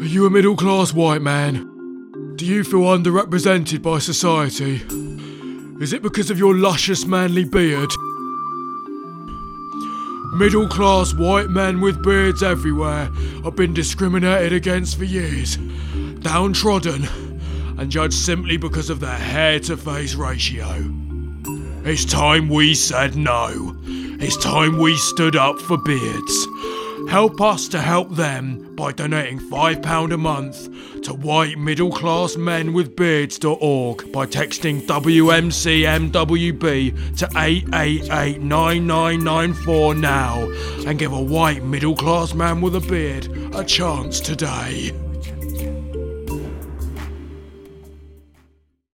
Are you a middle class white man? Do you feel underrepresented by society? Is it because of your luscious manly beard? Middle class white men with beards everywhere have been discriminated against for years, downtrodden, and judged simply because of their hair to face ratio. It's time we said no. It's time we stood up for beards. Help us to help them by donating £5 a month to white middle class men with beards.org by texting WMCMWB to 8889994 now and give a white middle class man with a beard a chance today.